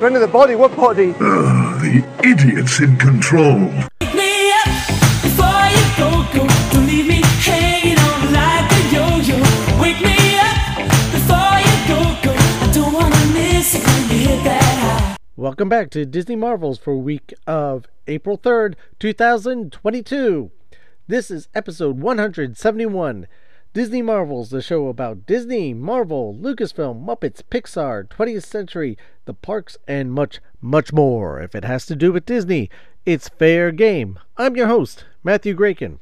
Friend of the body, what body? Ugh, the idiots in control. Wake me up before you go, go. Don't leave me hanging on like a yo-yo. Wake me up before you go, go. I don't wanna miss it when you hit that high. Welcome back to Disney Marvels for week of April 3rd, 2022. This is episode 171. Disney Marvels, the show about Disney, Marvel, Lucasfilm, Muppets, Pixar, 20th Century, the parks, and much, much more. If it has to do with Disney, it's fair game. I'm your host, Matthew Graken.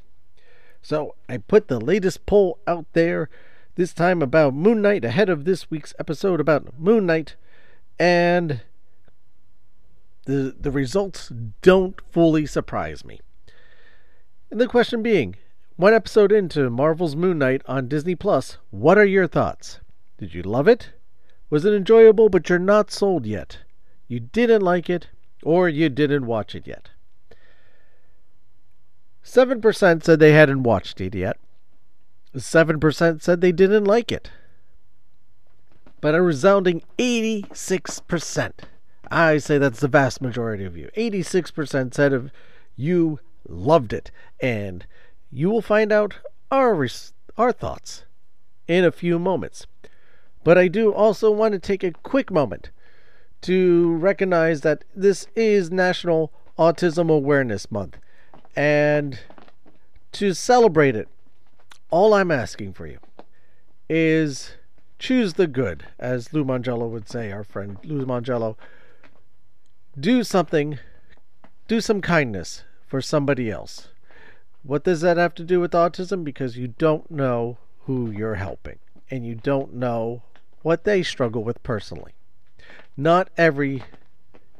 So I put the latest poll out there, this time about Moon Knight, ahead of this week's episode about Moon Knight, and the the results don't fully surprise me. And the question being, one episode into Marvel's Moon Knight on Disney Plus, what are your thoughts? Did you love it? Was it enjoyable but you're not sold yet? You didn't like it or you didn't watch it yet? 7% said they hadn't watched it yet. 7% said they didn't like it. But a resounding 86%. I say that's the vast majority of you. 86% said of you loved it. And you will find out our res- our thoughts in a few moments. But I do also want to take a quick moment to recognize that this is National Autism Awareness Month. And to celebrate it, all I'm asking for you is choose the good, as Lou Mongello would say, our friend Lou Mongello. Do something, do some kindness for somebody else. What does that have to do with autism? Because you don't know who you're helping and you don't know what they struggle with personally. Not every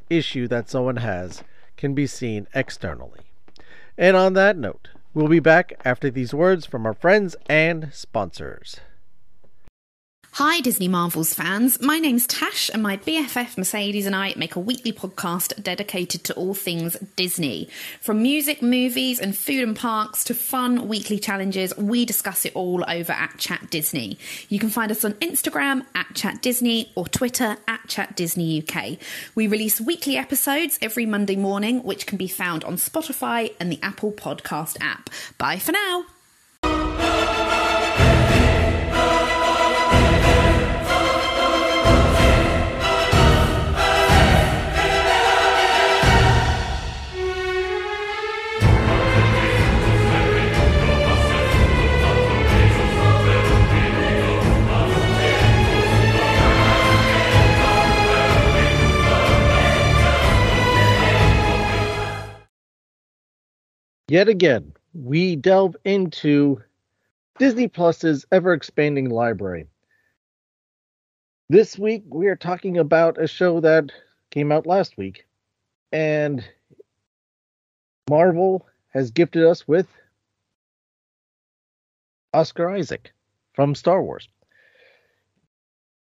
issue that someone has can be seen externally. And on that note, we'll be back after these words from our friends and sponsors. Hi, Disney Marvels fans. My name's Tash, and my BFF Mercedes and I make a weekly podcast dedicated to all things Disney. From music, movies, and food and parks to fun weekly challenges, we discuss it all over at Chat Disney. You can find us on Instagram at Chat Disney or Twitter at Chat Disney UK. We release weekly episodes every Monday morning, which can be found on Spotify and the Apple Podcast app. Bye for now. Yet again, we delve into Disney Plus's ever expanding library. This week, we are talking about a show that came out last week, and Marvel has gifted us with Oscar Isaac from Star Wars.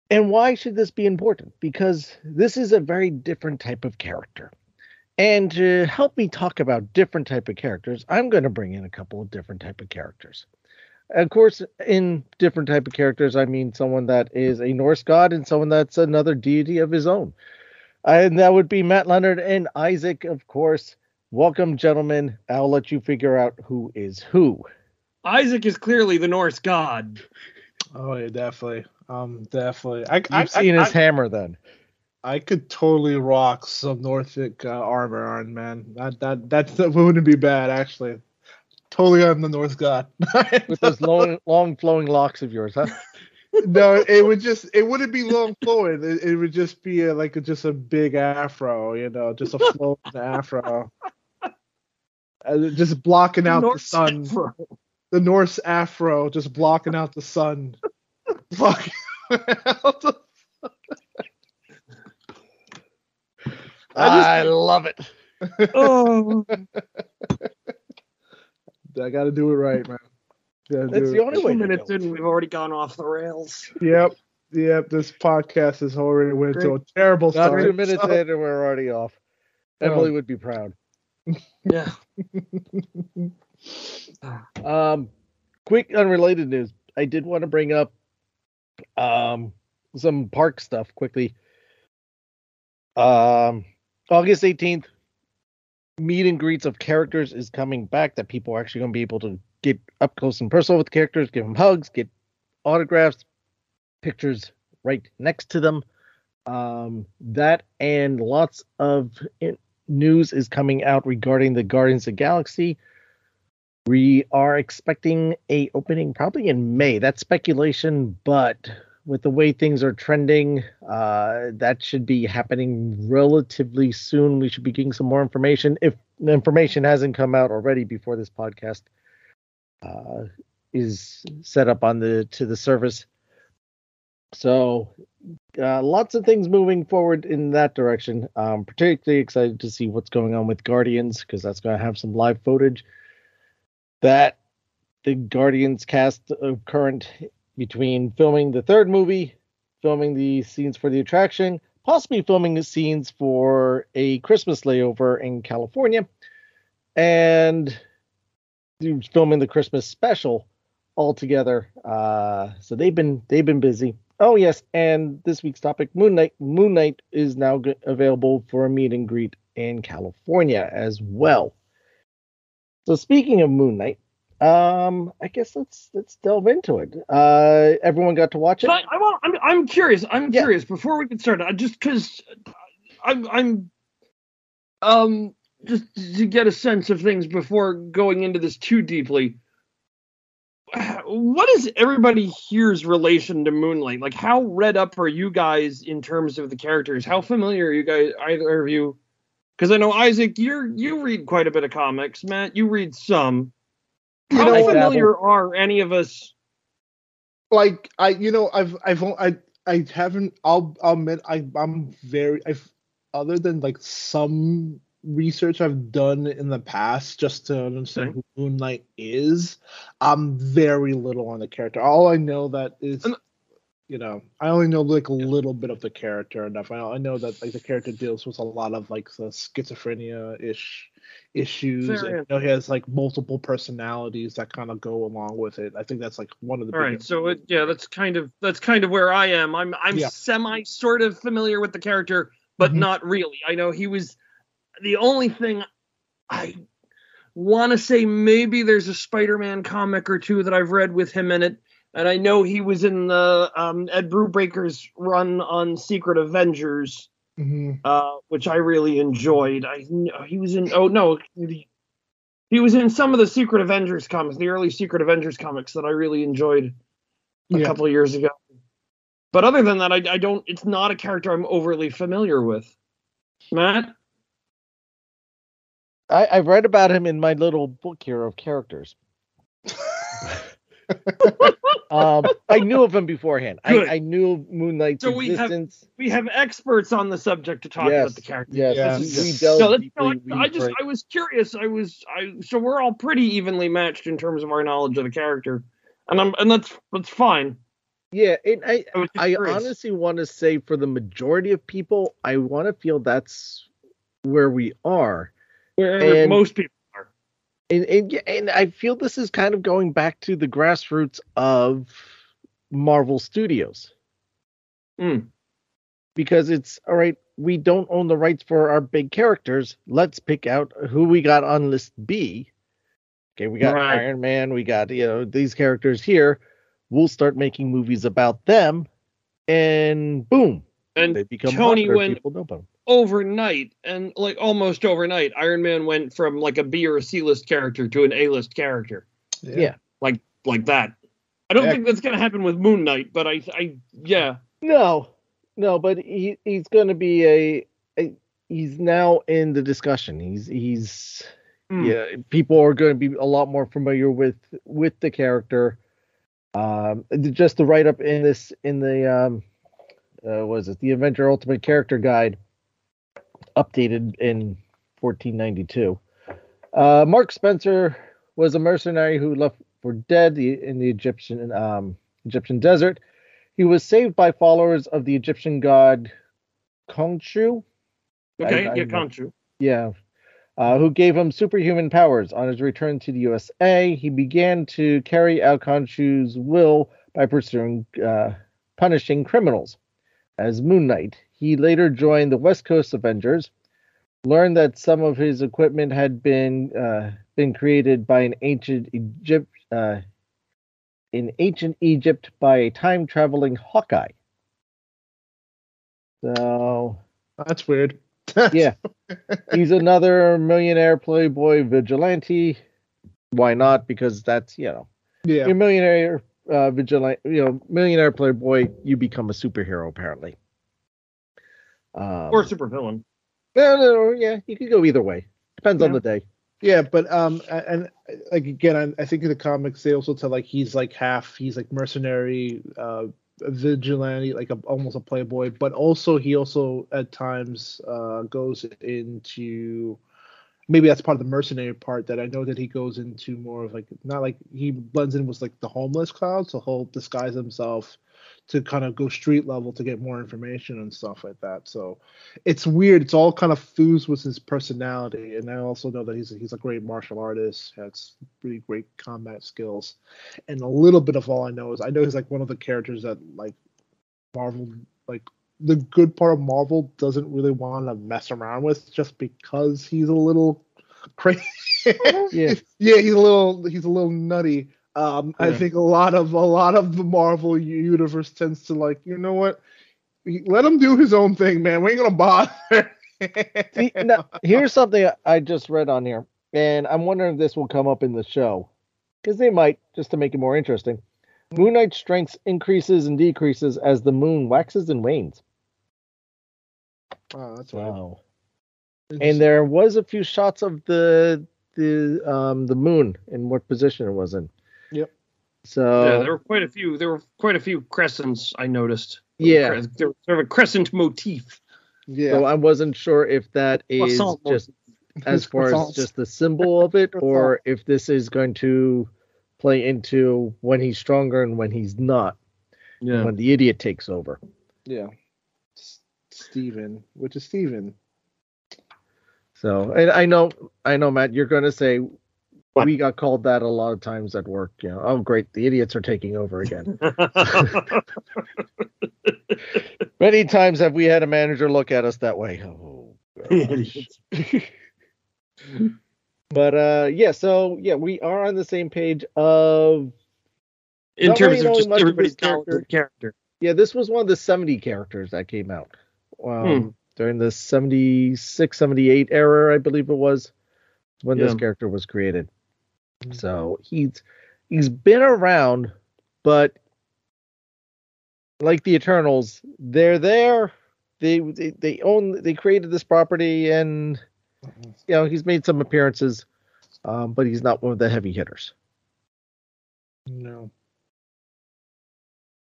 And why should this be important? Because this is a very different type of character. And to help me talk about different type of characters, I'm going to bring in a couple of different type of characters. Of course, in different type of characters, I mean someone that is a Norse god and someone that's another deity of his own. And that would be Matt Leonard and Isaac, of course. Welcome, gentlemen. I'll let you figure out who is who. Isaac is clearly the Norse god. Oh yeah, definitely. Um, definitely. I, You've I, seen I, his hammer then. I could totally rock some Norfolk uh, armor on man. That that that's, that wouldn't be bad actually. Totally, I'm the North God. With those long, long flowing locks of yours, huh? no, it would just it wouldn't be long flowing. It, it would just be a, like a, just a big afro, you know, just a flowing afro, Uh, just blocking out the sun. afro. The Norse afro, just blocking out the sun. blocking out the I, love it. Oh, I got to do it right, man. Gotta That's do the only way two to minutes go. in, we've already gone off the rails. Yep, yep. This podcast has already went to a terrible Not start. two minutes so- in, and we're already off. Oh. Emily would be proud. Yeah. Um, quick unrelated news. I did want to bring up um some park stuff quickly. Um, August 18th, meet and greets of characters is coming back that people are actually going to be able to get up close and personal with characters, give them hugs, get autographs, pictures right next to them. Um, that and lots of news is coming out regarding the Guardians of the Galaxy. We are expecting a opening probably in May. That's speculation, but with the way things are trending, uh, that should be happening relatively soon. We should be getting some more information if information hasn't come out already before this podcast uh, is set up on the to the service. So, uh, lots of things moving forward in that direction. Um, particularly excited to see what's going on with Guardians because that's going to have some live footage. That the Guardians cast of current between filming the third movie, filming the scenes for the attraction, possibly filming the scenes for a Christmas layover in California, and filming the Christmas special all together. Uh, so they've been they've been busy. Oh yes, and this week's topic, Moon Knight. Moon Knight is now g- available for a meet and greet in California as well. So speaking of Moon Knight, um, I guess let's let's delve into it. Uh, everyone got to watch it. But I, I want. I'm, I'm curious. I'm Yeah. curious. Before we get started, I just because I'm I'm um just to get a sense of things before going into this too deeply. What is everybody here's relation to Moon Knight? Like, how read up are you guys in terms of the characters? How familiar are you guys, either of you? Because I know Isaac, you're you read quite a bit of comics. Matt, you read some. You How know, familiar are any of us? like I, you know, I've, I've, I, I haven't. I'll, I'll admit, I, I'm very, I've, other than like some research I've done in the past just to understand Okay. who Moon Knight is, I'm very little on the character. All I know that is, And- you know, I only know like a little bit of the character enough. I, I know that like the character deals with a lot of like the schizophrenia ish issues. And, you know, he has like multiple personalities that kind of go along with it. I think that's like one of the All right, so it, yeah, that's kind of that's kind of where I am. I'm I'm Yeah. semi sort of familiar with the character, but Mhm. not really. I know he was the only thing I want to say maybe there's a Spider-Man comic or two that I've read with him in it, and I know he was in the um, Ed Brubaker's run on Secret Avengers, Mhm. uh, which I really enjoyed. I he was in oh no. He, he was in some of the Secret Avengers comics, the early Secret Avengers comics that I really enjoyed a Yeah. couple of years ago. But other than that, I, I don't. It's not a character I'm overly familiar with. Matt, I, I've read about him in my little book here of characters. um, I knew of him beforehand. I, I knew of Moon Knight's So we have- existence. we have experts on the subject to talk yes, about the character. yes, Yeah. we, This is we good. So deeply. no, I we just break- I was curious. I was I so we're all pretty evenly matched in terms of our knowledge of the character, and I'm and that's that's fine. yeah, and I, I I honestly want to say for the majority of people, I want to feel that's where we are. Where and- most people are. and and, yeah, and I feel this is kind of going back to the grassroots of Marvel Studios. Mm. Because it's all right, we don't own the rights for our big characters. Let's pick out who we got on list B. Okay, we got Right. Iron Man, we got you know these characters here. We'll start making movies about them, and boom, And they become Tony popular. went People know about them. overnight, and like almost overnight, Iron Man went from like a B or a C list character to an A list character. Yeah. like like that. I don't think that's gonna happen with Moon Knight, but I I yeah. No, no, but he he's going to be a, a he's now in the discussion. He's he's Hmm. yeah. People are going to be a lot more familiar with with the character. Um, just the write up in this in the um, uh, was it the Avenger Ultimate Character Guide, updated in 1492. Uh, Mark Spencer was a mercenary who left for dead in the Egyptian um, Egyptian desert. He was saved by followers of the Egyptian god Khonshu. Okay, I- I yeah, know. Khonshu. Yeah. Uh, who gave him superhuman powers. On his return to the USA, he began to carry out Khonshu's will by pursuing, uh, punishing criminals. as Moon Knight. He later joined the West Coast Avengers, learned that some of his equipment had been uh, been created by an ancient Egypt uh, in ancient Egypt by a time traveling Hawkeye. So That's weird. yeah, he's another millionaire playboy vigilante. Why not? Because that's you know yeah. you're a millionaire uh, vigilante, you know, millionaire playboy. You become a superhero apparently. Um, or supervillain. no, no, no, yeah, you could go either way. Depends on the day. Yeah, but um, and like again, I, I think in the comics they also tell like he's like half he's like mercenary, uh, vigilante, like a, almost a playboy, but also he also at times uh goes into maybe that's part of the mercenary part that I know that he goes into more of like not like he blends in with like the homeless crowd, so he'll disguise himself to kind of go street level to get more information and stuff like that. So it's weird. It's all kind of fused with his personality, and I also know that he's a, he's a great martial artist. Has really great combat skills, and a little bit of all I know is I know he's like one of the characters that like Marvel like the good part of Marvel doesn't really want to mess around with just because he's a little crazy. Yeah. yeah, he's a little he's a little nutty. Um, I think a lot of a lot of the Marvel universe tends to like, you know what? Let him do his own thing, man. We ain't gonna bother. See, now, here's something I just read on here, and I'm wondering if this will come up in the show, because they might, just to make it more interesting. Moon Knight's strength increases and decreases as the moon waxes and wanes. Oh, that's. Wow. And there was a few shots of the the um the moon and what position it was in. Yep. So yeah, there were quite a few. There were quite a few crescents I noticed. yeah. there was sort of a crescent motif. yeah. So I wasn't sure if that is just as far as just the symbol of it, or if this is going to play into when he's stronger and when he's not, Yeah. when the idiot takes over. yeah. S- Steven, which is Steven. So and I know, I know, Matt, you're going to say What? we got called that a lot of times at work. You know, oh great, the idiots are taking over again. Many times have we had a manager look at us that way. Oh, but uh, yeah, so yeah, we are on the same page of In terms really of just everybody's character. character. Yeah, this was one of the 70 characters that came out um, Hmm. during the 76, 78 era, I believe it was, when this character was created. So he's he's been around, but like the Eternals, they're there. They they, they own they created this property, and you know he's made some appearances, um, but he's not one of the heavy hitters. No.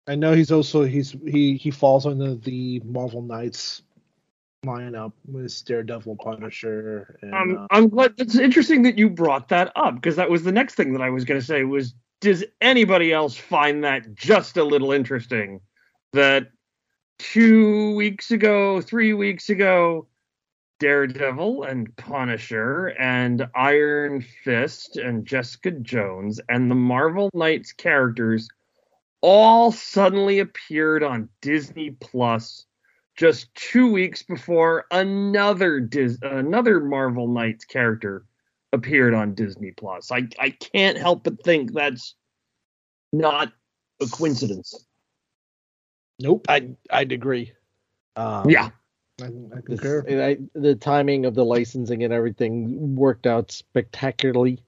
I know he's also he's he he falls under the Marvel Knights lineup with Daredevil, Punisher, and Um, uh, I'm glad. It's interesting that you brought that up because that was the next thing that I was going to say. Was does anybody else find that just a little interesting? That two weeks ago, three weeks ago, Daredevil and Punisher and Iron Fist and Jessica Jones and the Marvel Knights characters all suddenly appeared on Disney Plus just two weeks before another Dis- another Marvel Knights character appeared on Disney Plus. I I can't help but think that's not a coincidence. nope. I I'd agree. Um, Yeah. I, I concur. and I, the timing of the licensing and everything worked out spectacularly.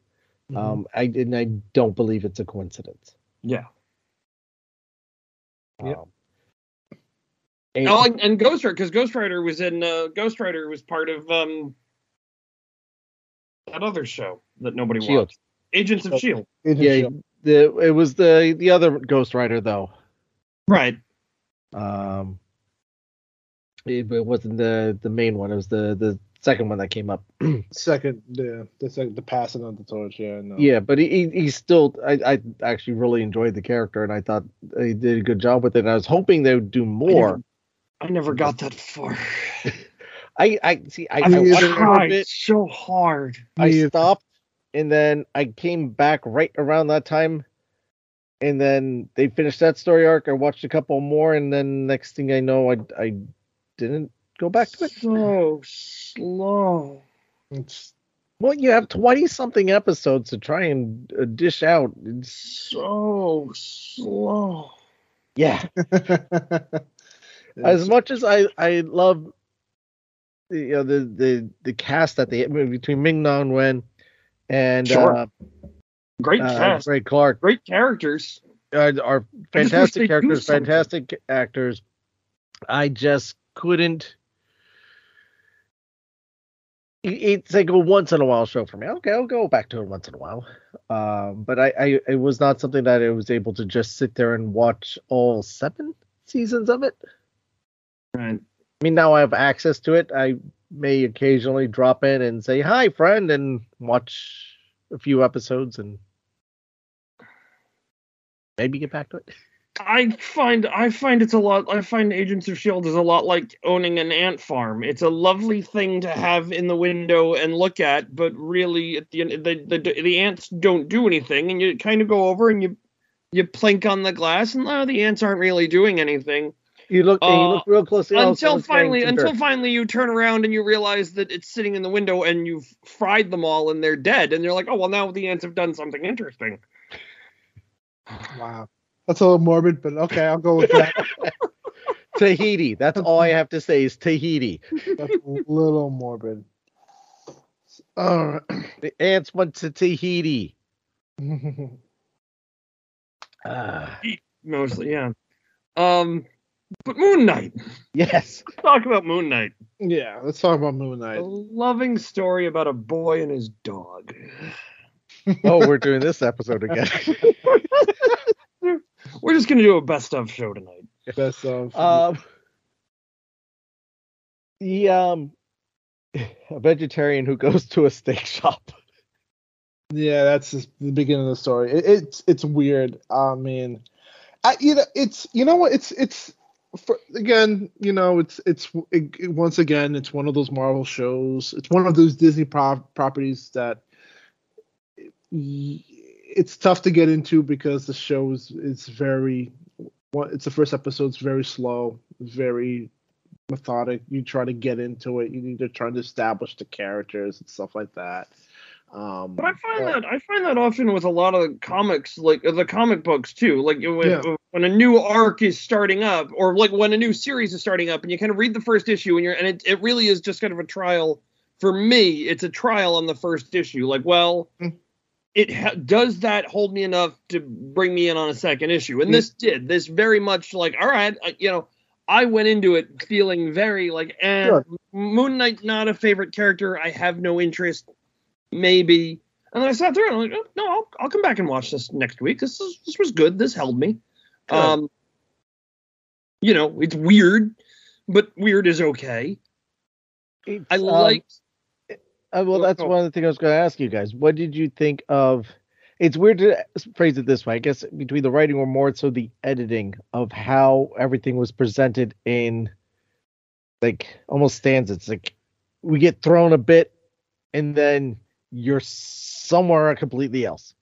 Mhm. Um, I and I don't believe it's a coincidence. Yeah. Yep. And- Oh, and, and Ghost Rider because Ghost Rider was in uh, Ghost Rider was part of um that other show that nobody Shield. watched. Agents of. Shield. Agent yeah, Shield. the it was the the other Ghost Rider though. Right. Um, it, it wasn't the the main one. It was the the second one that came up. second, yeah, the second, the passing of the torch. Yeah, no. Yeah, but he he he's still. I I actually really enjoyed the character, and I thought they did a good job with it. And I was hoping they would do more. I never got that far. I I see. I, I I mean, watched either- a little tried bit. so hard. I Me- stopped, and then I came back right around that time, and then they finished that story arc. I watched a couple more, and then next thing I know, I I didn't go back to it. So slow. It's Well, you have twenty something episodes to try and uh, dish out. It's, So slow. yeah, as much as I I love the you know, the the the cast that they between Ming Na Wen and Sure. uh, Great uh, cast. Ray Clark Great characters. are, are I just wish fantastic characters, fantastic actors. I just couldn't. It's like a once in a while show for me. Okay, I'll go back to it once in a while. Um, but I, I, it was not something that I was able to just sit there and watch all seven seasons of it. Right. I mean, now I have access to it. I may occasionally drop in and say hi, friend, and watch a few episodes and maybe get back to it. I find I find it's a lot. I find Agents of Shield is a lot like owning an ant farm. It's a lovely thing to have in the window and look at, but really, at the end, the the, the ants don't do anything, and you kind of go over and you you plink on the glass, and oh, the ants aren't really doing anything You look, and you look real closely. until finally until dirt. finally you turn around and you realize that it's sitting in the window and you've fried them all and they're dead, and you're like, oh well, now the ants have done something interesting. wow. That's a little morbid, but okay, I'll go with that. Tahiti. That's all I have to say is Tahiti. That's a little morbid. All right. The ants went to Tahiti. Ah, Mostly, yeah. Um, but Moon Knight. yes. Let's talk about Moon Knight. yeah, let's talk about Moon Knight. A loving story about a boy and his dog. Oh, we're doing this episode again. We're just gonna do a best of show tonight. Best of. um, the um, a vegetarian who goes to a steak shop. Yeah, that's the beginning of the story. It, it's it's weird. I mean, I, you know, it's you know what? It's it's for, again, you know, it's it's it, it- once again, it's one of those Marvel shows. It's one of those Disney pro- properties that y- it's tough to get into because the show is it's very. It's the first episode. It's very slow. Very methodic. You try to get into it. You need to try to establish the characters and stuff like that. Um, But I find that I find that often with a lot of comics, like the comic books too. Like when, Yeah. when a new arc is starting up, or like when a new series is starting up, and you kind of read the first issue, and you're and it, it really is just kind of a trial. For me, it's a trial on the first issue. Like, well, Mm. it ha- does that hold me enough to bring me in on a second issue, and Mm. this did. This very much like, all right, I, you know. I went into it feeling very like, eh, Sure. Moon Knight not a favorite character. I have no interest maybe. And then I sat there and I'm like, oh, no, I'll, I'll come back and watch this next week. This is, this was good. This held me. Good. Um, you know, it's weird, but weird is okay. I It's, um, like. Uh, well, Well, that's oh. one of the things I was going to ask you guys. What did you think of? It's weird to phrase it this way. I guess between the writing or more so the editing of how everything was presented in, like almost stands. It's like we get thrown a bit, and then you're somewhere completely else.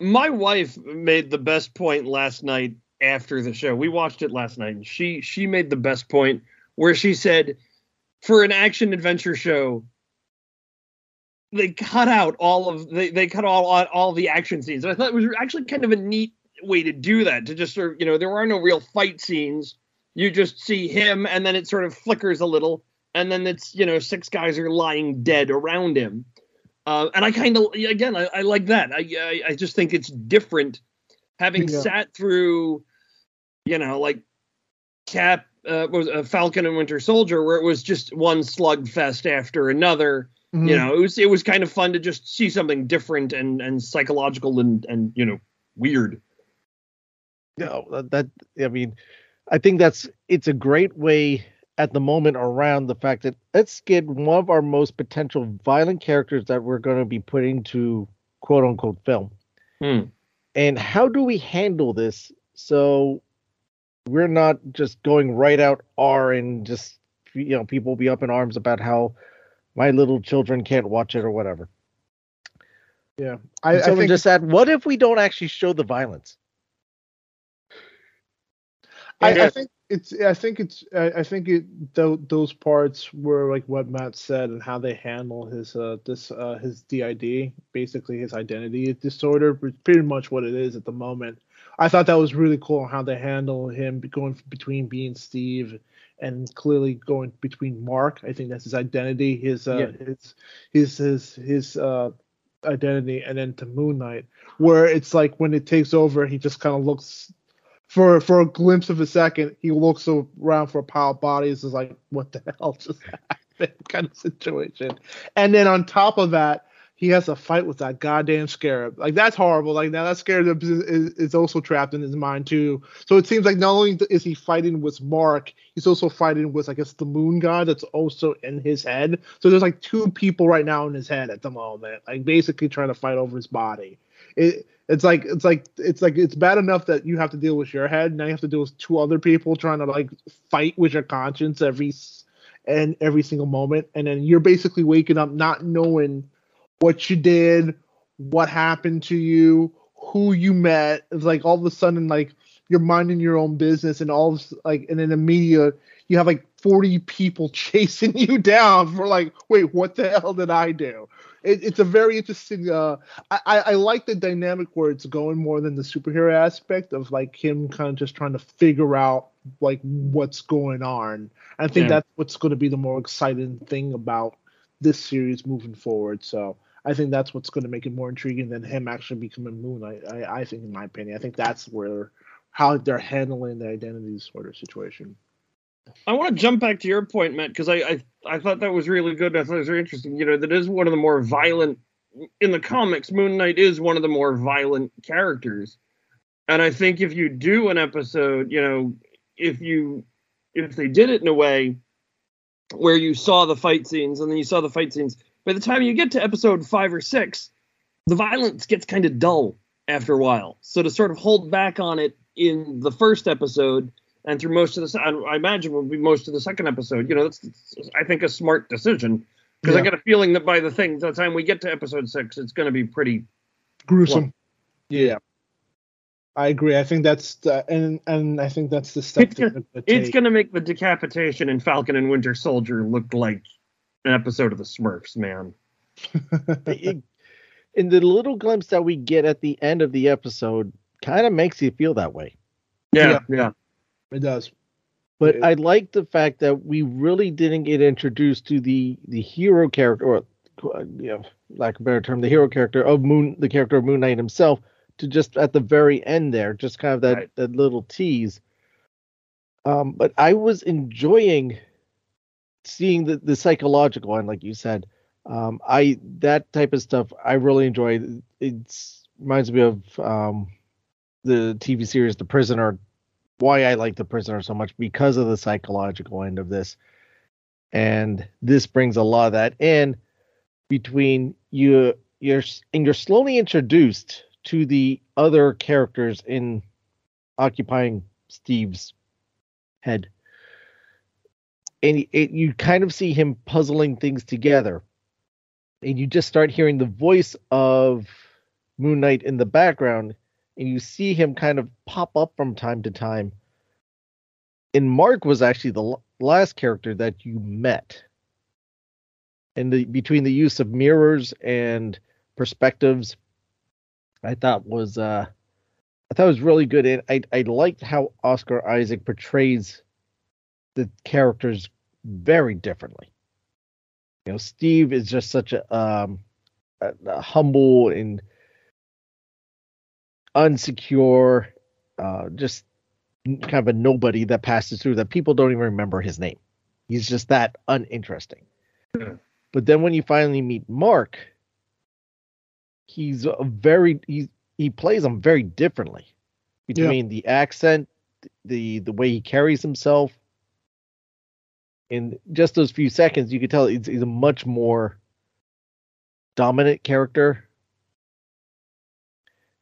my wife made the best point last night after the show. We watched it last night, and she she made the best point where she said, for an action adventure show, they cut out all of they they cut all all, the action scenes. And I thought it was actually kind of a neat way to do that. To just sort of you know there are no real fight scenes. You just see him, and then it sort of flickers a little, and then it's you know six guys are lying dead around him. Uh, and I kind of again I, I like that. I, I I just think it's different having Yeah. sat through, you know, like Cap uh, was uh, Falcon and Winter Soldier, where it was just one slugfest after another. Mhm. You know, it was it was kind of fun to just see something different and and psychological and and you know weird. No, that, that I mean, I think that's it's a great way at the moment around the fact that let's get one of our most potential violent characters that we're going to be putting to quote unquote film. Hmm. And how do we handle this so we're not just going right out R and just you know people will be up in arms about how my little children can't watch it or whatever. Yeah, I, I Someone think just said, "What if we don't actually show the violence?" I, I think it's I think it's I, I think it tho- those parts were like what Matt said and how they handle his uh this uh his DID basically his identity disorder pretty much what it is at the moment. I thought that was really cool how they handle him going between being Steve and clearly going between Mark. I think that's his identity, his uh Yeah. his his his his uh identity and then to Moon Knight where it's like when it takes over he just kind of looks for for a glimpse of a second, he looks around for a pile of bodies. Is like, what the hell just happened? kind of situation. And then on top of that, he has a fight with that goddamn scarab. Like that's horrible. Like now that scarab is, is, is also trapped in his mind too. So it seems like not only is he fighting with Mark, he's also fighting with I guess the Moon God that's also in his head. So there's like two people right now in his head at the moment, like basically trying to fight over his body. It it's like it's like it's like it's bad enough that you have to deal with your head. Now you have to deal with two other people trying to like fight with your conscience every and every single moment, and then you're basically waking up not knowing what you did, what happened to you, who you met. It's like all of a sudden like you're minding your own business, and all of, like and in the media you have like 40 people chasing you down for like, wait, what the hell did I do? It, it's a very interesting. Uh, I, I I like the dynamic where it's going more than the superhero aspect of like him kind of just trying to figure out like what's going on. I think Yeah. that's what's going to be the more exciting thing about this series moving forward. So I think that's what's going to make it more intriguing than him actually becoming Moon Knight. I, I think, in my opinion, I think that's where how they're handling the identity disorder situation. I want to jump back to your point, Matt, because I, I I thought that was really good. I thought it was very interesting. You know, that is one of the more violent in the comics. Moon Knight is one of the more violent characters, and I think if you do an episode, you know, if you if they did it in a way where you saw the fight scenes and then you saw the fight scenes, by the time you get to episode five or six, the violence gets kind of dull after a while. So to sort of hold back on it in the first episode and through most of the, I I imagine will be most of the second episode. You know, that's, that's, I think a smart decision because I Yeah. get a feeling that by the thing, the time we get to episode six, it's going to be pretty. gruesome. Yeah, I agree. I think that's the, and and I think that's the step. It's gonna- gonna It's going to make the decapitation in Falcon and Winter Soldier look like an episode of the Smurfs, man. It- in the little glimpse that we get at the end of the episode, kind of makes you feel that way. Yeah, yeah. It does. But It- I like the fact that we really didn't get introduced to the the hero character, or you know, lack of a better term, the hero character of Moon, the character of Moon Knight himself, to just at the very end there, just kind of that Right. that little tease. Um, but I was enjoying seeing the the psychological end, like you said. Um, I that type of stuff I really enjoy. It's reminds me of um, the TV series The Prisoner why I like the prisoner so much because of the psychological end of this. And this brings a lot of that in between you you're and you're slowly introduced to the other characters in occupying Steve's head. And it, you kind of see him puzzling things together. And you just start hearing the voice of Moon Knight in the background and you see him kind of pop up from time to time. And Mark was actually the l- last character that you met. And the between the use of mirrors and perspectives, I thought was uh I thought was really good. And I I liked how Oscar Isaac portrays the characters very differently. You know, Steve is just such a um a, a humble and unsecure, uh, just kind of a nobody that passes through that people don't even remember his name. He's just that uninteresting. Yeah. But then when you finally meet Mark, he's a very he he plays him very differently between the accent, the the way he carries himself. In just those few seconds, you could tell he's, he's a much more dominant character.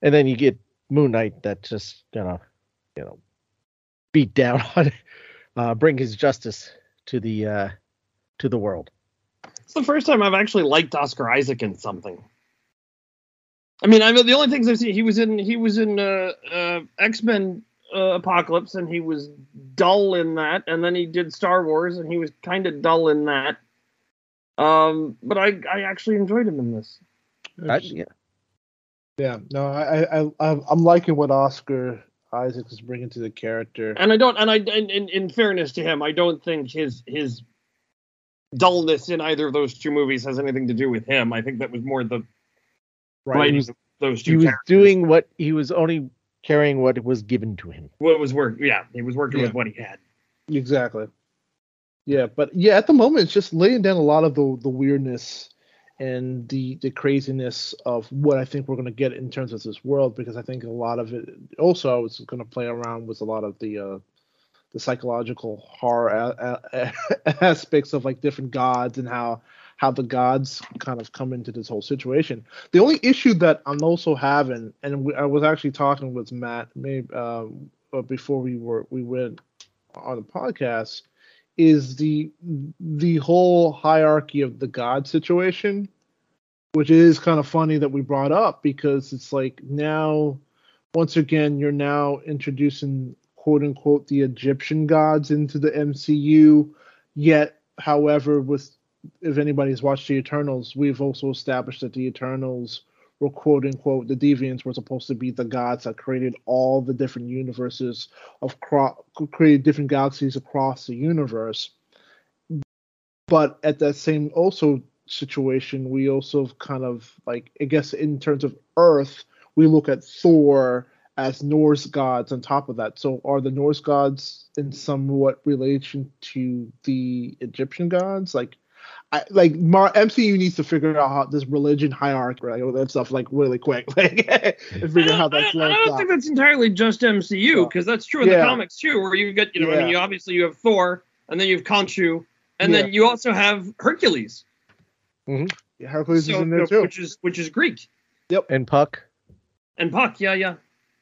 And then you get Moon Knight that just gonna, you know, beat down on, uh, bring his justice to the uh, to the world. It's the first time I've actually liked Oscar Isaac in something. I mean, I mean, the only things I've seen, he was in, he was in uh, uh, X Men uh, Apocalypse, and he was dull in that, and then he did Star Wars, and he was kind of dull in that. Um, but I, I actually enjoyed him in this. I- yeah. Yeah, no, I, I, I, I'm liking what Oscar Isaac is bringing to the character. And I don't, and I, and in, in fairness to him, I don't think his his dullness in either of those two movies has anything to do with him. I think that was more the writing was- of those two. He was characters. doing what he was only carrying what was given to him. what was work. Yeah, he was working Yeah. with what he had. Exactly. Yeah, but yeah, at the moment it's just laying down a lot of the the weirdness and the the craziness of what I think we're going to get in terms of this world because I think a lot of it also is going to play around with a lot of the uh the psychological horror a- a- aspects of like different gods and how how the gods kind of come into this whole situation. The only issue that I'm also having, and we, I was actually talking with Matt maybe uh, before we were we went on the podcast, is the the whole hierarchy of the god situation, which is kind of funny that we brought up because it's like now, once again, you're now introducing quote unquote the Egyptian gods into the MCU. Yet, however, with if anybody's watched the Eternals, we've also established that the Eternals were quote unquote the Deviants were supposed to be the gods that created all the different universes of cro- created different galaxies across the universe. But at that same also situation, we also kind of like I guess in terms of Earth, we look at Thor as Norse gods on top of that. So are the Norse gods in somewhat relation to the Egyptian gods? Like I, like Mar- MCU needs to figure out how this religion hierarchy, right, all that stuff, like really quick, like and figure out how I that's don't, I don't up. think that's entirely just MCU because that's true in Yeah. the comics too, where you get you know I mean you obviously you have Thor and then you have Khonshu and Yeah. then you also have Hercules, Hmm. Yeah, Hercules is in there too. which is which is Greek Yep. And Puck. and Puck. Yeah, yeah.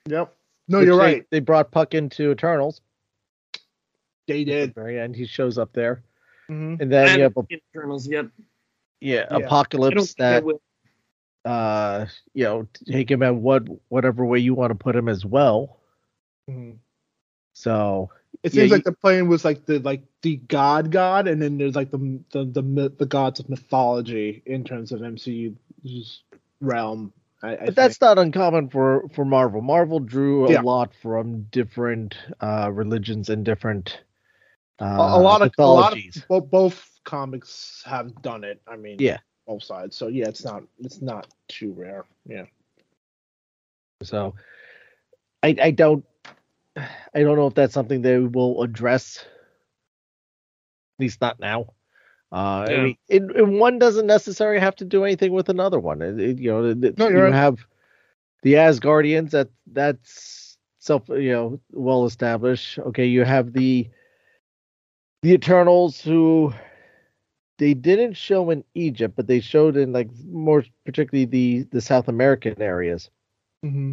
Yep. No, which you're they- right. They brought Puck into Eternals. They At the did. very end, he shows up there, hmm and then and you have in Eternals yet. yeah, Yeah. I don't I don't Apocalypse that uh you know take him at what whatever way you want to put him as well. hmm So It seems you- like they're playing with like the like the god god, and then there's like the the the, the gods of mythology in terms of MCU's realm. I, I but that's not uncommon for for Marvel. Marvel drew a Yeah. lot from different uh religions and different uh, a, a lot of a lot of mythologies. both comics have done it. I mean, Yeah. both sides. So yeah, it's not it's not too rare. Yeah. So I I don't I don't know if that's something they will address. At least not now. Uh, I mean, it, it- one doesn't necessarily have to do anything with another one. It- it- you know, the- No, you you're right. have the Asgardians that that's self you know well established. Okay, you have the the Eternals who they didn't show in Egypt, but they showed in like more particularly the the South American areas. Mm-hmm.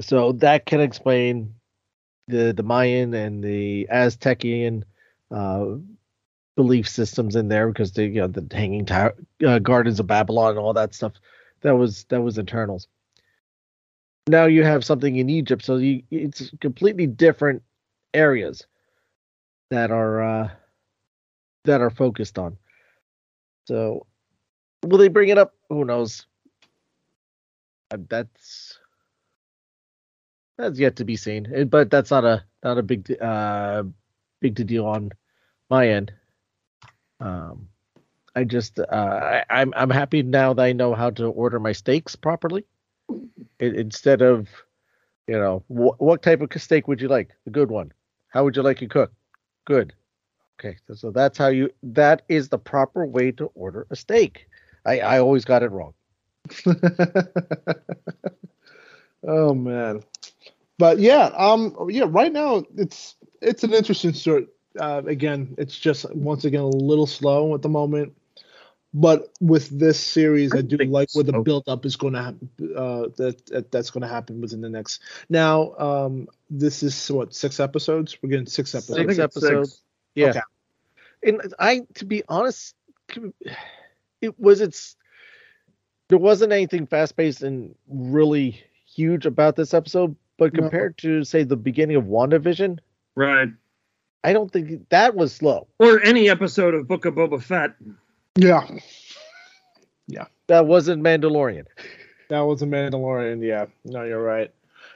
So that can explain the the Mayan and the Aztecian uh, belief systems in there because the you know the hanging tower, uh, gardens of Babylon and all that stuff. That was that was Eternals. Now you have something in Egypt, so you, it's completely different areas that are uh, that are focused on. So will they bring it up? Who knows? That's that's yet to be seen. But that's not a not a big uh big to deal on my end. Um, I just uh, I, I'm I'm happy now that I know how to order my steaks properly. Instead of, you know, wh- what type of steak would you like? A good one. How would you like it cooked? Good. Okay, so, so that's how you. That is the proper way to order a steak. I I always got it wrong. oh man but yeah um yeah right now it's it's an interesting story uh, again it's just once again a little slow at the moment but with this series i, I do like where the so. build up is going to happen uh that, that that's going to happen within the next now um this is what six episodes we're getting six episodes Six it's six. Episodes. Yeah. Okay. And I, to be honest, it was it's there wasn't anything fast paced and really huge about this episode, but No. compared to say the beginning of WandaVision, Right. I don't think that was slow. Or any episode of Book of Boba Fett. Yeah, Yeah. That wasn't Mandalorian. that was a Mandalorian. Yeah, no, you're right.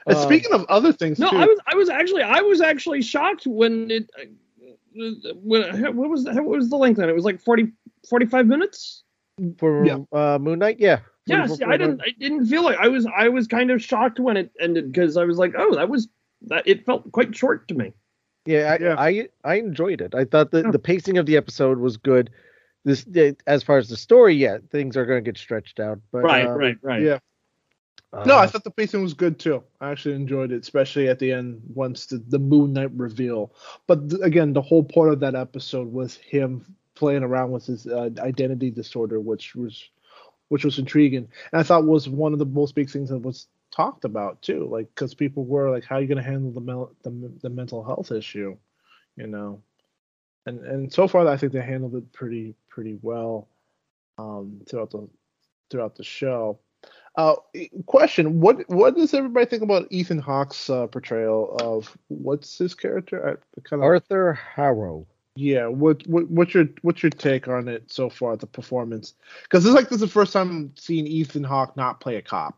And Um, speaking of other things No, too, I was I was actually I was actually shocked when it uh, when, what was the, what was the length on it? It was like 40 45 minutes. For Yeah. uh, Moon Knight, yeah. Yeah, see, I didn't I didn't feel like I was I was kind of shocked when it ended because I was like, oh, that was that it felt quite short to me. Yeah, I, Yeah. I I enjoyed it. I thought that Yeah. the pacing of the episode was good. This as far as the story, yeah, things are going to get stretched out. But right, uh, right, right. yeah. No, I uh, thought the pacing was good too. I actually enjoyed it, especially at the end once the, the Moon Knight reveal. But th- again, the whole part of that episode was him playing around with his uh, identity disorder, which was which was intriguing, and I thought was one of the most big things that was talked about too. Like because people were like, "How are you going to handle the, mel- the the mental health issue?" You know, and and so far I think they handled it pretty pretty well um, throughout the throughout the show. Uh, question: What what does everybody think about Ethan Hawke's uh, portrayal of what's his character? I kind of Arthur Harrow. yeah. What what what's your what's your take on it so far? The performance, because it's like this is the first time I'm seeing Ethan Hawke not play a cop.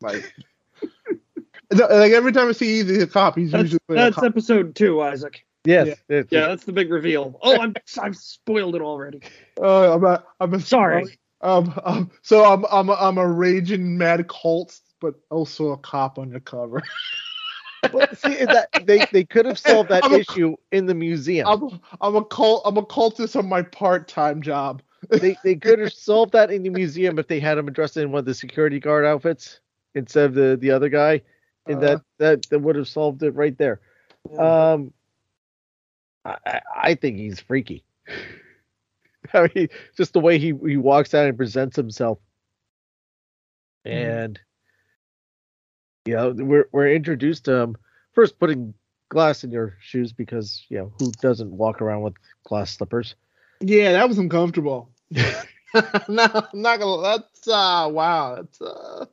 Like, like every time I see Ethan a cop, he's That's, usually playing a that's cop. episode two, Isaac. Yes. Yeah. it's- Yeah, that's the big reveal. Oh, I'm I've spoiled it already. Uh, I'm a, I'm a, Sorry. Um, um, so I'm I'm a, I'm a raging mad cult, but also a cop undercover. But see, that, they they could have solved that I'm a- issue in the museum. I'm I'm a cult I'm a cultist on my part time job. they they could have solved that in the museum if they had him dressed in one of the security guard outfits instead of the the other guy, and Uh, that that that would have solved it right there. Um, I I- I think he's freaky. I mean, just the way he he walks out and presents himself, and you know we're we're introduced to him first putting glass in your shoes because you know who doesn't walk around with glass slippers. Yeah, that was uncomfortable. no, I'm not gonna. That's uh, wow. That's uh,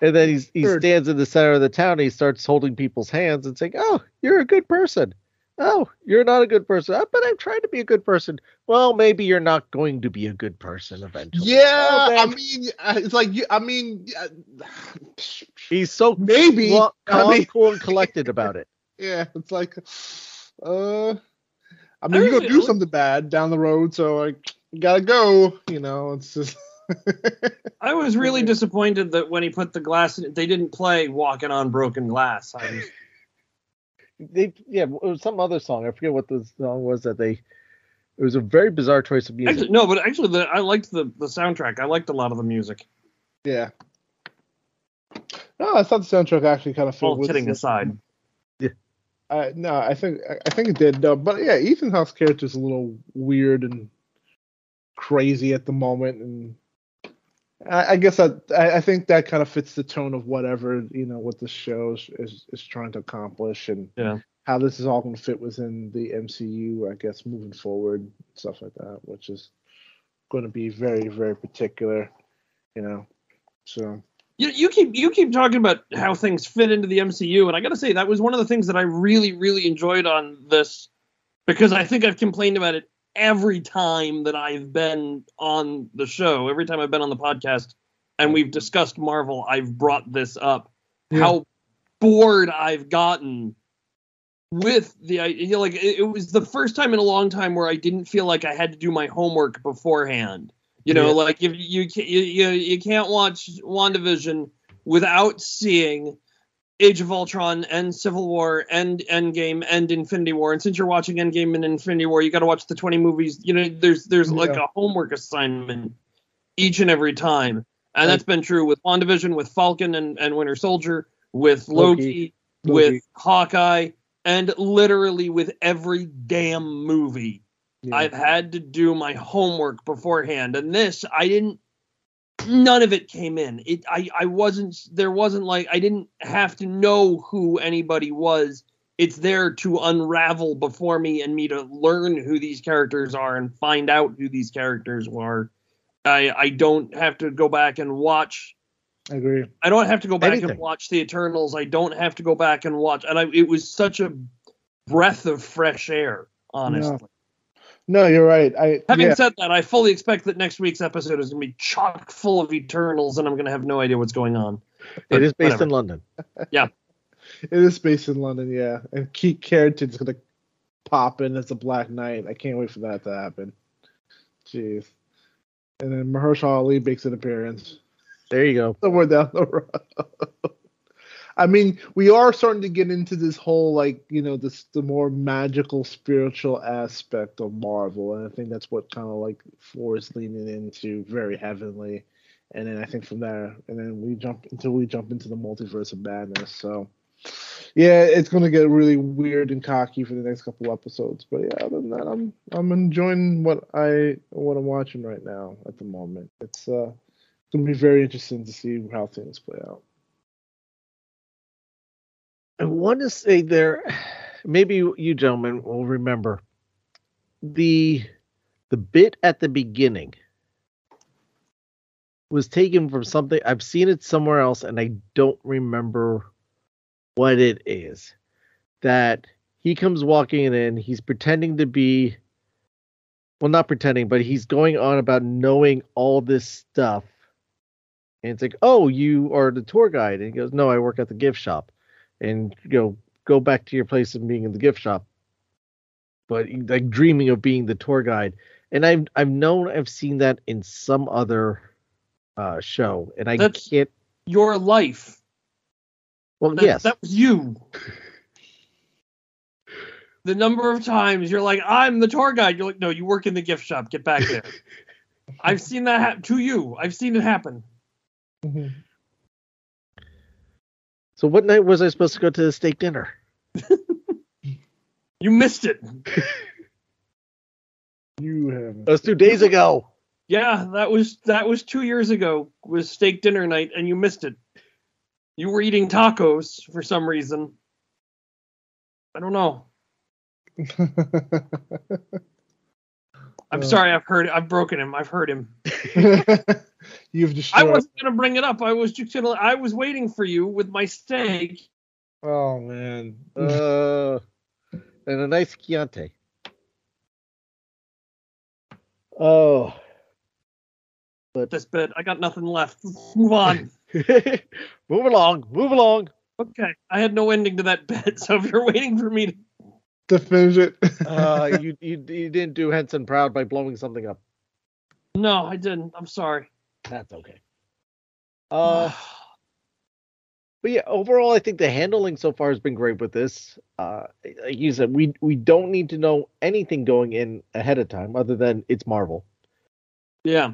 And then he's, he stands in the center of the town. And he starts holding people's hands and saying, "Oh, you're a good person. Oh, you're not a good person. Oh, but I'm trying to be a good person. Well, maybe you're not going to be a good person eventually. yeah. Oh, I mean, uh, it's like you. I mean, uh, he's so maybe. calm, I mean, cool, and collected about it. yeah. It's like, uh, I mean, I you're gonna really- do something bad down the road, so I gotta go. You know, it's just. I was really disappointed that when he put the glass they didn't play "Walking on Broken Glass." I was, They, yeah, it was some other song. I forget what the song was that they. It was a very bizarre choice of music. actually, no, but actually, the, I liked the the soundtrack. I liked a lot of the music. yeah. No, I thought the soundtrack actually kind of with kidding aside, Uh, no, I think I- I think it did. No, but yeah, Ethan Hawke's character is a little weird and crazy at the moment, and I, I guess I, I think that kind of fits the tone of whatever you know what the show is is, is trying to accomplish, and Yeah. how this is all going to fit within the MCU. I guess moving forward, stuff like that, which is going to be very very particular, you know. So you you keep you keep talking about how things fit into the MCU, and I got to say that was one of the things that I really really enjoyed on this because I think I've complained about it every time that I've been on the show, every time I've been on the podcast, and we've discussed Marvel. I've brought this up how bored I've gotten with the idea. Like it, it was the first time in a long time where I didn't feel like I had to do my homework beforehand. You know, Yeah. like if you you you, you can't watch WandaVision without seeing Age of Ultron and Civil War and Endgame and Infinity War. And since you're watching Endgame and Infinity War, you got to watch the 20 movies. You know, there's there's like a homework assignment each and every time. And that's been true with WandaVision, with Falcon and, and Winter Soldier, with Loki. Loki, Loki. with Hawkeye, and literally with every damn movie. yeah. I've had to do my homework beforehand, and this I didn't. None of it came in. It I I wasn't there wasn't like I didn't have to know who anybody was. It's there to unravel before me and me to learn who these characters are and find out who these characters are. I I don't have to go back and watch. I agree. I don't have to go back Anything. and watch the Eternals. I don't have to go back and watch. And I, it was such a breath of fresh air, honestly. No, you're right. I Having yeah, said that, I fully expect that next week's episode is going to be chock full of Eternals, and I'm going to have no idea what's going on. It But is based whatever. in London. Yeah, it is based in London, yeah. And Kit Harington's gonna pop in as a Black Knight. I can't wait for that to happen. Jeez. And then Mahershala Ali makes an appearance There you go. somewhere down the road. I mean, we are starting to get into this whole like, you know, this the more magical spiritual aspect of Marvel, and I think that's what kind of like Four is leaning into very heavily. And then I think from there, and then we jump until we jump into the multiverse of madness. So, yeah, it's gonna get really weird and cocky for the next couple episodes. But yeah, other than that, I'm I'm enjoying what I what I'm watching right now at the moment. It's uh it's gonna be very interesting to see how things play out. I want to say there, maybe you gentlemen will remember the the bit at the beginning was taken from something I've seen it somewhere else and I don't remember what it is. That he comes walking in, he's pretending to be well not pretending, but he's going on about knowing all this stuff. And it's like, "Oh, you are the tour guide." And he goes, "No, I work at the gift shop." And you know go back to your place of being in the gift shop but like dreaming of being the tour guide and i've i've known i've seen that in some other uh show and i That's- can't Your life. well That, yes That was you. the number of times you're like, I'm the tour guide. You're like, no, you work in the gift shop. Get back there. I've seen that happen to you. I've seen it happen. So what night was i supposed to go to the steak dinner You missed it. You haven't. that was two days ago Yeah, that was that was two years ago. Was steak dinner night, and you missed it. You were eating tacos for some reason. I don't know. I'm Uh, sorry. I've heard. I've broken him. I've heard him. You've I wasn't gonna bring it up. I was just gonna. I was waiting for you with my steak. Oh man. uh and a nice chianti oh But This bit. I got nothing left. Let's move on. move along move along Okay. I had no ending to that bit, so if you're waiting for me to. to finish it. uh you, you you didn't do henson proud by blowing something up No, I didn't. I'm sorry. That's okay. Uh, but yeah, overall, I think the handling so far has been great with this. Uh, like you said, we we don't need to know anything going in ahead of time, other than it's Marvel. yeah.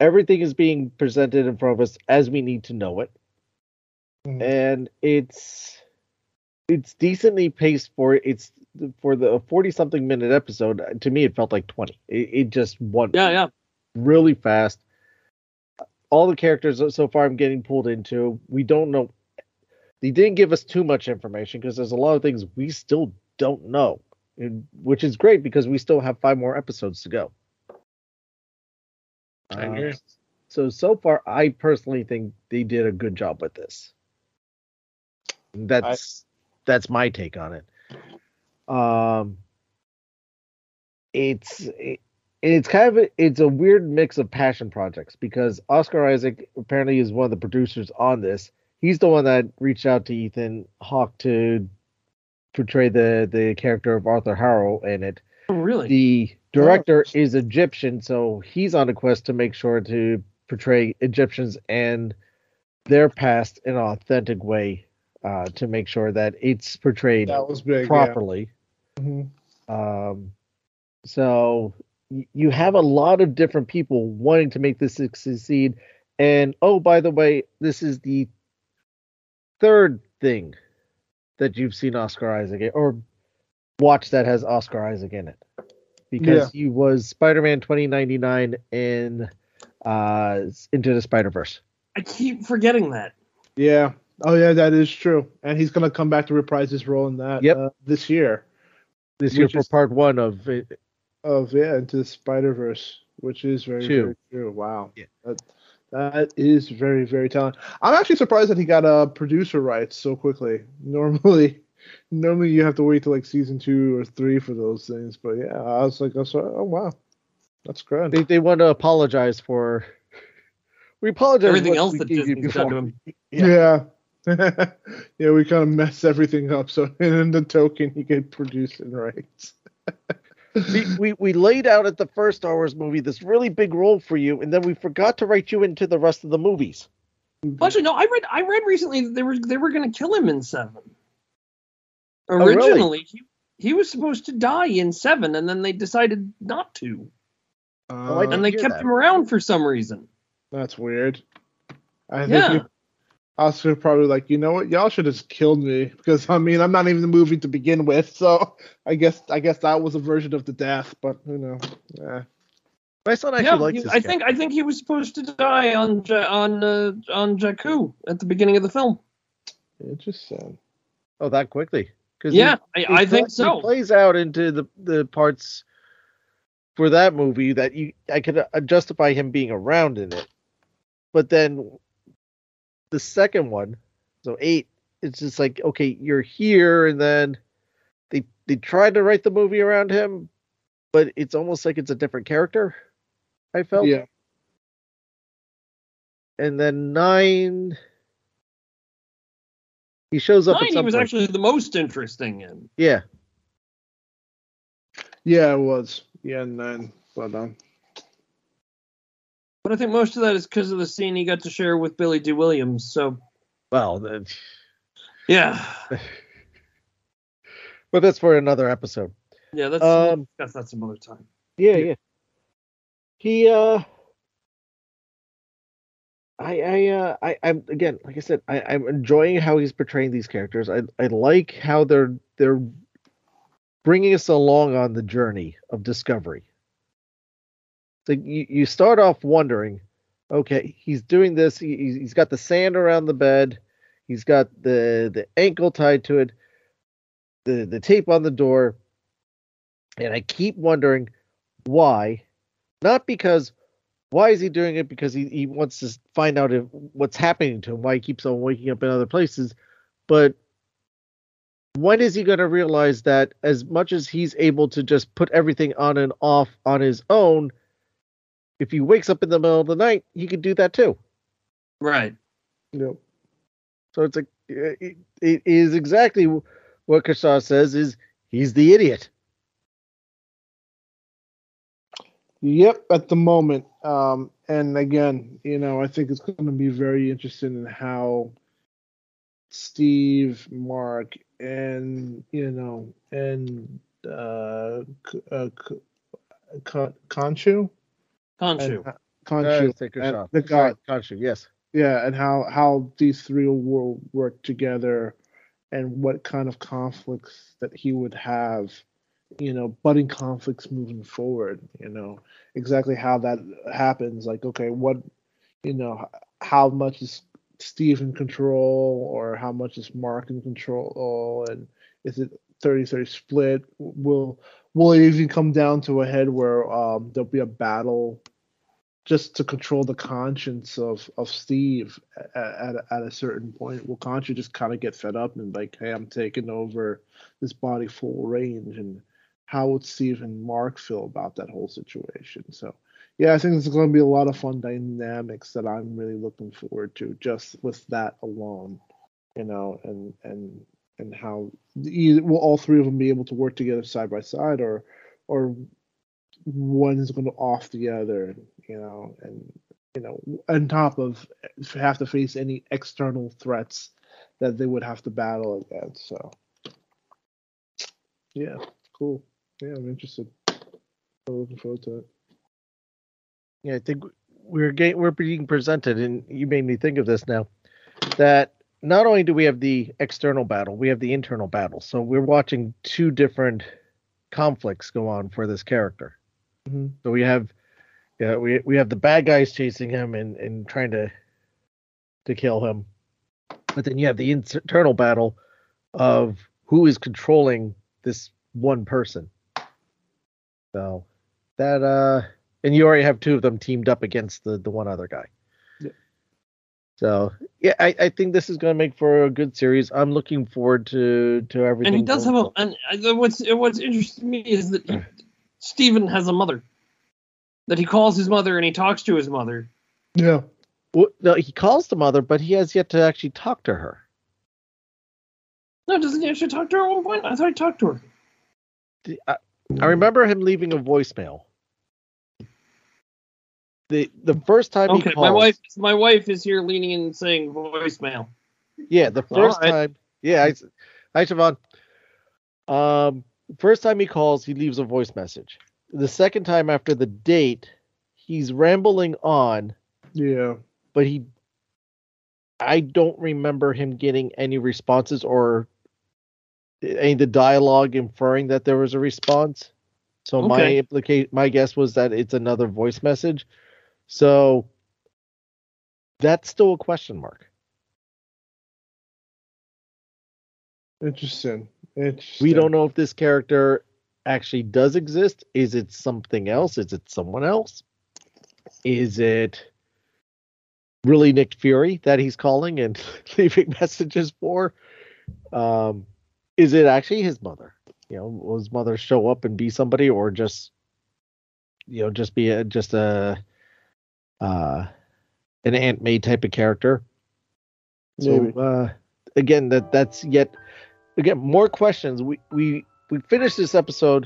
Everything is being presented in front of us as we need to know it, Mhm. and it's it's decently paced for it's for the forty something minute episode. To me, it felt like twenty. It, it just went Yeah, yeah. really fast. All the characters so far I'm getting pulled into. We don't know. They didn't give us too much information because there's a lot of things we still don't know, which is great because we still have five more episodes to go. I Uh, so so far, I personally think they did a good job with this. That's that's my take on it. Um, it's it, it's kind of a, it's a weird mix of passion projects because Oscar Isaac apparently is one of the producers on this. He's the one that reached out to Ethan Hawke to portray the the character of Arthur Harrow in it. Oh, really? The director is Egyptian, so he's on a quest to make sure to portray Egyptians and their past in an authentic way uh, to make sure that it's portrayed That was big. properly. Yeah. Mhm. Um, so y- you have a lot of different people wanting to make this succeed. And oh, by the way, this is the third thing that you've seen Oscar Isaac in, or watch that has Oscar Isaac in it, because he was Spider-Man 2099 in uh, Into the Spider-Verse. I keep forgetting that. Yeah. Oh yeah, that is true. And he's gonna come back to reprise his role in that Yep. uh, this year This year for is- part one of it. Of yeah into the Spider Verse. which is very, Two. very true. Wow. Yeah. That, that is very, very telling. I'm actually surprised that he got a producer rights so quickly. Normally, normally you have to wait till like season two or three for those things. But yeah, I was like, I was like, oh wow, that's great. They they want to apologize for. We apologize. Everything what else that gave you Disney's done to him. Yeah. Yeah. we kind of mess everything up. So in the token, you get producing rights. We, we we laid out at the first Star Wars movie this really big role for you, and then we forgot to write you into the rest of the movies. Well, actually, no. I read. I read recently that they were they were going to kill him in seven. Oh, really? Originally, he, he was supposed to die in seven, and then they decided not to, Oh, Uh, and they kept that. him around for some reason. That's weird. I think Yeah. You- Oscar probably like, you know what, y'all should have just killed me because I mean I'm not even in the movie to begin with, so I guess I guess that was a version of the death, but you know, yeah. My son actually Yeah, likes he- this I guy. think I think he was supposed to die on on uh, on Jakku at the beginning of the film. Interesting. Oh, that quickly? Because Yeah, I, I think He so. plays out into the the parts for that movie that you I could uh, justify him being around in it, but then the second one, so eight, it's just like okay, you're here, and then they they tried to write the movie around him, but it's almost like it's a different character. I felt. Yeah. And then nine. He shows up at Nine, he was point. actually the most interesting in. yeah. Yeah, it was. Yeah, and then but um But I think most of that is because of the scene he got to share with Billy Dee Williams. So Well, then, yeah, but that's for another episode. yeah, that's Um, that's that some other time. Yeah, yeah. He uh I I uh I I'm again like I said I I'm enjoying how he's portraying these characters. I I like how they're they're bringing us along on the journey of discovery. So you you start off wondering, okay, he's doing this. He, he's got the sand around the bed. He's got the the ankle tied to it. The the tape on the door. And I keep wondering why not because why is he doing it because he, he wants to find out if, what's happening to him why he keeps on waking up in other places but when is he going to realize that as much as he's able to just put everything on and off on his own if he wakes up in the middle of the night he could do that too Right. you know, so it's like it, it is exactly what Khonshu says is he's the idiot Yep, at the moment. Um, and again, you know, I think it's going to be very interesting in how Steve, Mark, and you know, and uh, uh, K- K- Khonshu, Khonshu. and, Khonshu, Uh, take and Khonshu. the guy, Khonshu, yes yeah, and how how these three will work together, and what kind of conflicts that he would have, you know, budding conflicts moving forward. You know, exactly how that happens. Like, okay, what, you know, how much is Steve in control, or how much is Mark in control, and is it 30-30 split? Will will it even come down to a head where um, there'll be a battle? just to control the conscience of of Steve at at, at a certain point. Will Khonshu just kind of get fed up and like, hey, I'm taking over this body full range, and how would Steve and Mark feel about that whole situation? So, yeah, I think there's going to be a lot of fun dynamics that I'm really looking forward to just with that alone, you know, and and and how either, will all three of them be able to work together side by side, or or one's going to off the other, you know, and you know, on top of have to face any external threats that they would have to battle against. So, yeah, cool. Yeah, I'm interested. I'm looking forward to it. Yeah, I think we're getting, we're being presented, and you made me think of this now. That not only do we have the external battle, we have the internal battle. So we're watching two different conflicts go on for this character. Mhm. So we have, yeah, we we have the bad guys chasing him and and trying to to kill him, but then you have the internal battle of who is controlling this one person. So that uh and you already have two of them teamed up against the the one other guy. Yeah. So yeah, I, I think this is going to make for a good series. I'm looking forward to to everything. And he does have a. And uh, what's what's interesting to me is that he, Stephen has a mother. That he calls his mother and he talks to his mother. Yeah. Well, no, he calls the mother, but he has yet to actually talk to her. No, doesn't he actually talk to her at one point? I thought he talked to her. I, I remember him leaving a voicemail. The the first time he Okay, called, my wife. My wife is here leaning in and saying voicemail. Yeah, the first right. time. Yeah, I, hi Siobhan. Um, first time he calls, he leaves a voice message. The second time after the date, he's rambling on, Yeah. but he, I don't remember him getting any responses or any of the dialogue inferring that there was a response. So my Okay. implicate, my guess was that it's another voice message. So that's still a question mark. Interesting. Interesting. we don't know if this character actually does exist. Is it something else? Is it someone else? Is it really Nick Fury that he's calling and leaving messages for? Um, is it actually his mother? You know, will his mother show up and be somebody, or just you know, just be a just a uh an Aunt May type of character? So uh, again, that that's yet again more questions. We we we finished this episode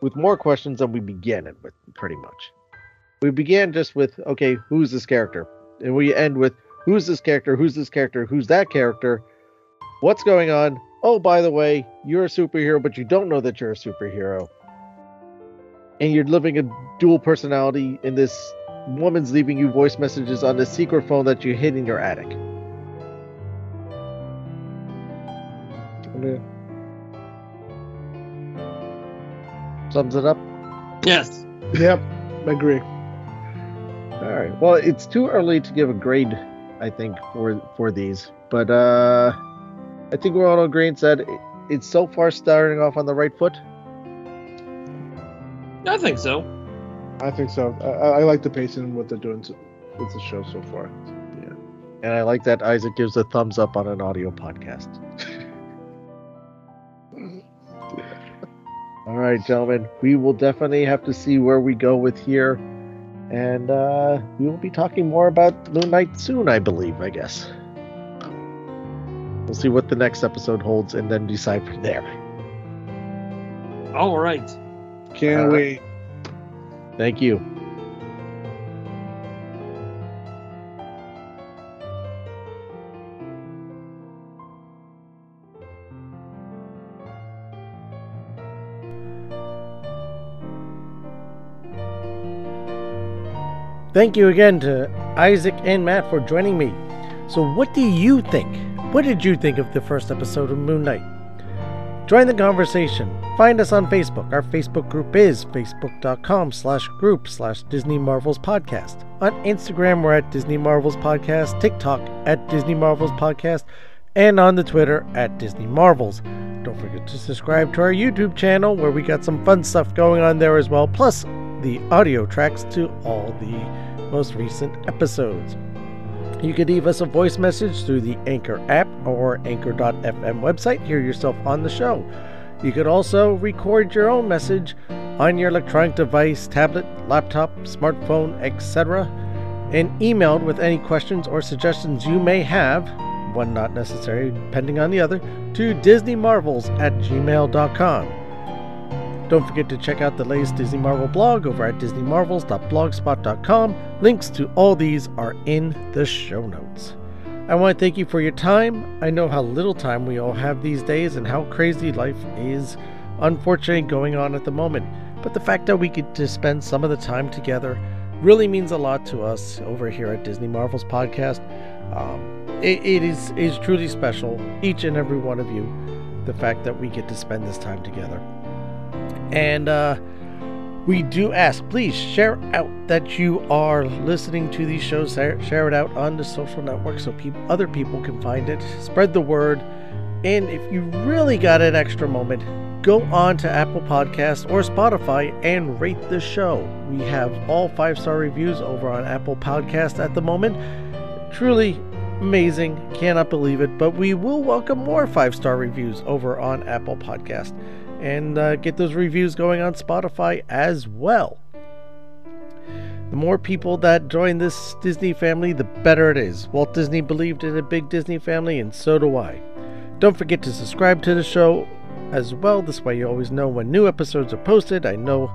with more questions than we began it with, pretty much. We began just with okay, who's this character, and we end with who's this character, who's this character, who's that character, what's going on. Oh, by the way, you're a superhero, but you don't know that you're a superhero, and you're living a dual personality. in this woman's leaving you voice messages on the secret phone that you hid in your attic. Yeah. Sums it up. Yes. Yep. I agree. All right. Well, it's too early to give a grade, I think, for for these. But uh I think we're all agreeing that it, it's so far starting off on the right foot. I think so. I think so. I, I I like the pacing and what they're doing to, with the show so far. Yeah. And I like that Isaac gives a thumbs up on an audio podcast. all right, gentlemen. We will definitely have to see where we go with here. And uh we will be talking more about Moon Knight soon, I believe, I guess. We'll see what the next episode holds and then decide from there. All right. Can't All right. wait. Thank you. Thank you again to Isaac and Matt for joining me. So, what do you think? What did you think of the first episode of Moon Knight? Join the conversation. Find us on Facebook. Our Facebook group is facebook.com slash group slash Disney Marvels Podcast. On Instagram, we're at Disney Marvels Podcast, TikTok at Disney Marvels Podcast, and on the Twitter at Disney Marvels. Don't forget to subscribe to our YouTube channel where we got some fun stuff going on there as well, plus the audio tracks to all the most recent episodes. You could leave us a voice message through the Anchor app or Anchor.fm website. Hear yourself on the show. You could also record your own message on your electronic device, tablet, laptop, smartphone, etc., and emailed with any questions or suggestions you may have, one not necessary, depending on the other, to DisneyMarvels at gmail.com. Don't forget to check out the latest Disney Marvel blog over at disneymarvels.blogspot.com. Links to all these are in the show notes. I want to thank you for your time. I know how little time we all have these days and how crazy life is, unfortunately, going on at the moment. But the fact that we get to spend some of the time together really means a lot to us over here at Disney Marvels Podcast. Um, it, it is is truly special, each and every one of you, the fact that we get to spend this time together. And uh, we do ask, please share out that you are listening to these shows. Share, it out on the social network so peop other people can find it. Spread the word. And if you really got an extra moment, go on to Apple Podcasts or Spotify and rate the show. We have all five star reviews over on Apple Podcast at the moment. Truly amazing, cannot believe it. But we will welcome more five star reviews over on Apple Podcast and uh, get those reviews going on Spotify as well. The more people that join this Disney family, the better it is. Walt Disney believed in a big Disney family, and so do I. Don't forget to subscribe to the show as well. This way, you always know when new episodes are posted. I know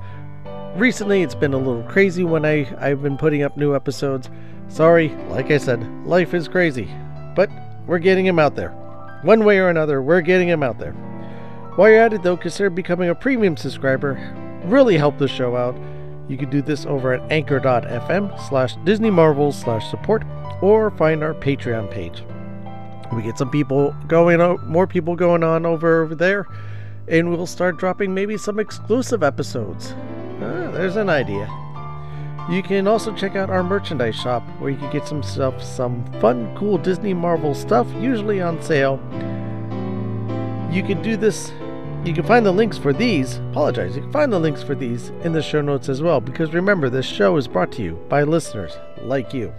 recently it's been a little crazy when I, I've been putting up new episodes. Sorry, like I said, life is crazy. But we're getting them out there. One way or another, we're getting them out there. While you're at it, though, consider becoming a premium subscriber. Really help the show out. You can do this over at anchor.fm slash Disney Marvels slash support or find our Patreon page. We get some people going more people going on over, over there, and we'll start dropping maybe some exclusive episodes. Ah, there's an idea. You can also check out our merchandise shop where you can get some stuff, some fun, cool Disney Marvel stuff, usually on sale. You can do this you can find the links for these, apologize, you can find the links for these in the show notes as well, because remember, this show is brought to you by listeners like you.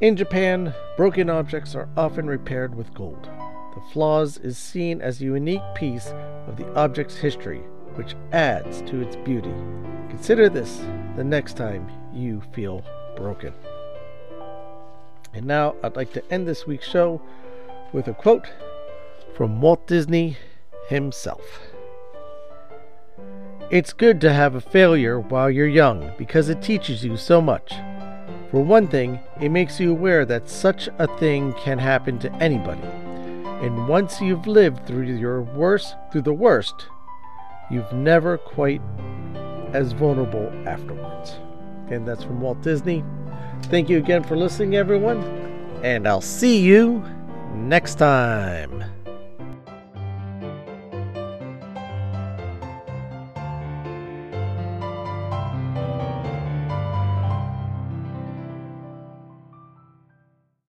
In Japan, broken objects are often repaired with gold. The flaws is seen as a unique piece of the object's history, which adds to its beauty. Consider this the next time you feel broken. And now I'd like to end this week's show with a quote from Walt Disney himself. It's good to have a failure while you're young because it teaches you so much. For one thing, it makes you aware that such a thing can happen to anybody. And once you've lived through your worst, through the worst, you've never quite as vulnerable afterwards. And that's from Walt Disney. Thank you again for listening, everyone, and I'll see you next time.